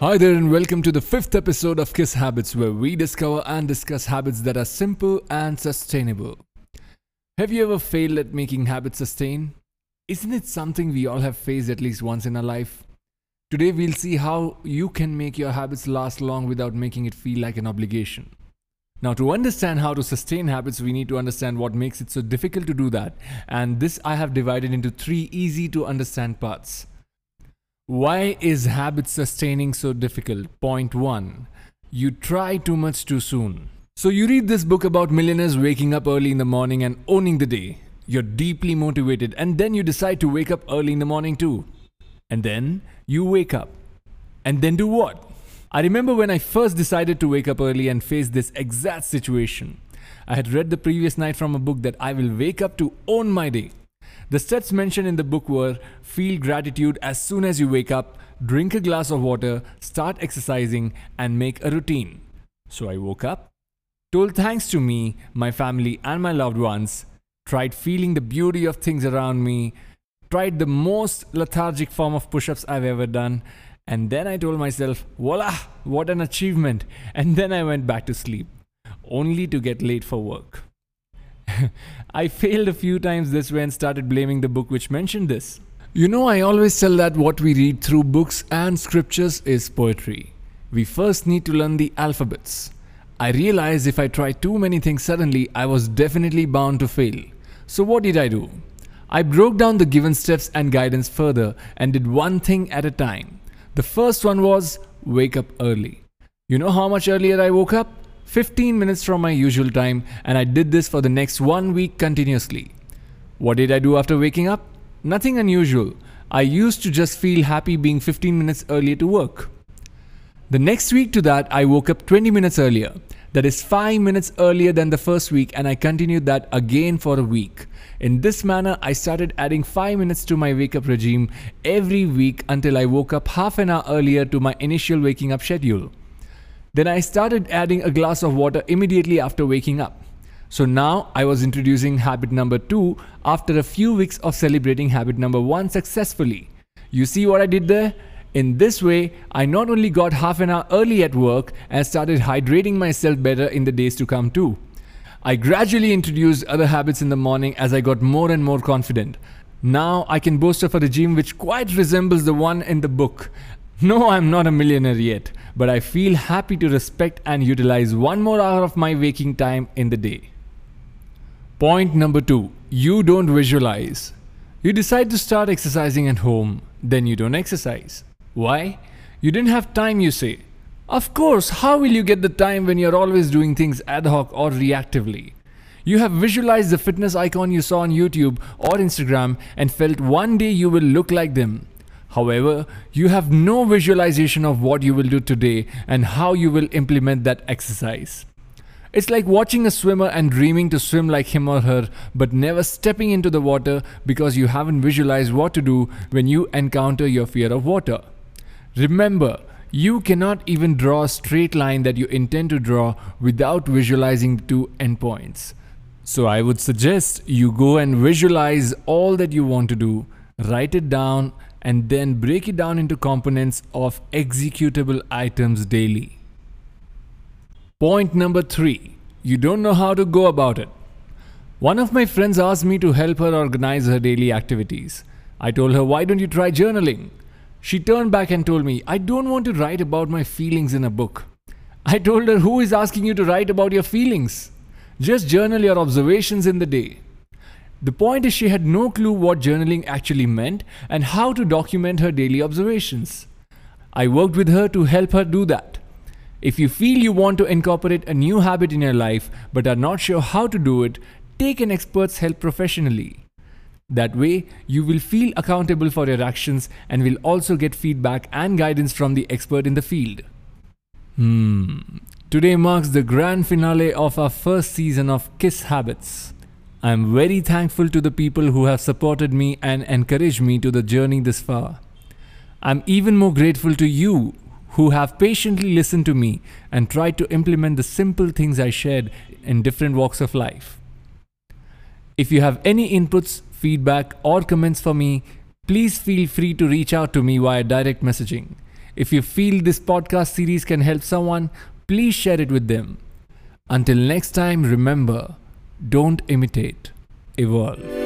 Hi there, and welcome to the fifth episode of Kiss Habits, where we discover and discuss habits that are simple and sustainable. Have you ever failed at making habits sustain? Isn't it something we all have faced at least once in our life? Today, we'll see how you can make your habits last long without making it feel like an obligation. Now, to understand how to sustain habits, we need to understand what makes it so difficult to do that. And this I have divided into three easy to understand parts. Why is habit sustaining so difficult? Point 1. You try too much too soon. So, you read this book about millionaires waking up early in the morning and owning the day. You're deeply motivated, and then you decide to wake up early in the morning too. And then you wake up. And then do what? I remember when I first decided to wake up early and face this exact situation. I had read the previous night from a book that I will wake up to own my day. The steps mentioned in the book were feel gratitude as soon as you wake up, drink a glass of water, start exercising, and make a routine. So I woke up, told thanks to me, my family, and my loved ones, tried feeling the beauty of things around me, tried the most lethargic form of push ups I've ever done, and then I told myself, voila, what an achievement! And then I went back to sleep, only to get late for work. I failed a few times this way and started blaming the book which mentioned this. You know, I always tell that what we read through books and scriptures is poetry. We first need to learn the alphabets. I realized if I tried too many things suddenly, I was definitely bound to fail. So, what did I do? I broke down the given steps and guidance further and did one thing at a time. The first one was wake up early. You know how much earlier I woke up? 15 minutes from my usual time, and I did this for the next one week continuously. What did I do after waking up? Nothing unusual. I used to just feel happy being 15 minutes earlier to work. The next week to that, I woke up 20 minutes earlier. That is 5 minutes earlier than the first week, and I continued that again for a week. In this manner, I started adding 5 minutes to my wake up regime every week until I woke up half an hour earlier to my initial waking up schedule. Then I started adding a glass of water immediately after waking up. So now I was introducing habit number 2 after a few weeks of celebrating habit number 1 successfully. You see what I did there? In this way, I not only got half an hour early at work and started hydrating myself better in the days to come too. I gradually introduced other habits in the morning as I got more and more confident. Now I can boast of a regime which quite resembles the one in the book. No, I'm not a millionaire yet, but I feel happy to respect and utilize one more hour of my waking time in the day. Point number two you don't visualize. You decide to start exercising at home, then you don't exercise. Why? You didn't have time, you say. Of course, how will you get the time when you're always doing things ad hoc or reactively? You have visualized the fitness icon you saw on YouTube or Instagram and felt one day you will look like them. However, you have no visualization of what you will do today and how you will implement that exercise. It's like watching a swimmer and dreaming to swim like him or her, but never stepping into the water because you haven't visualized what to do when you encounter your fear of water. Remember, you cannot even draw a straight line that you intend to draw without visualizing the two endpoints. So, I would suggest you go and visualize all that you want to do, write it down, and then break it down into components of executable items daily. Point number three you don't know how to go about it. One of my friends asked me to help her organize her daily activities. I told her, Why don't you try journaling? She turned back and told me, I don't want to write about my feelings in a book. I told her, Who is asking you to write about your feelings? Just journal your observations in the day. The point is, she had no clue what journaling actually meant and how to document her daily observations. I worked with her to help her do that. If you feel you want to incorporate a new habit in your life but are not sure how to do it, take an expert's help professionally. That way, you will feel accountable for your actions and will also get feedback and guidance from the expert in the field. Hmm. Today marks the grand finale of our first season of Kiss Habits. I am very thankful to the people who have supported me and encouraged me to the journey this far. I'm even more grateful to you who have patiently listened to me and tried to implement the simple things I shared in different walks of life. If you have any inputs, feedback, or comments for me, please feel free to reach out to me via direct messaging. If you feel this podcast series can help someone, please share it with them. Until next time, remember don't imitate, evolve.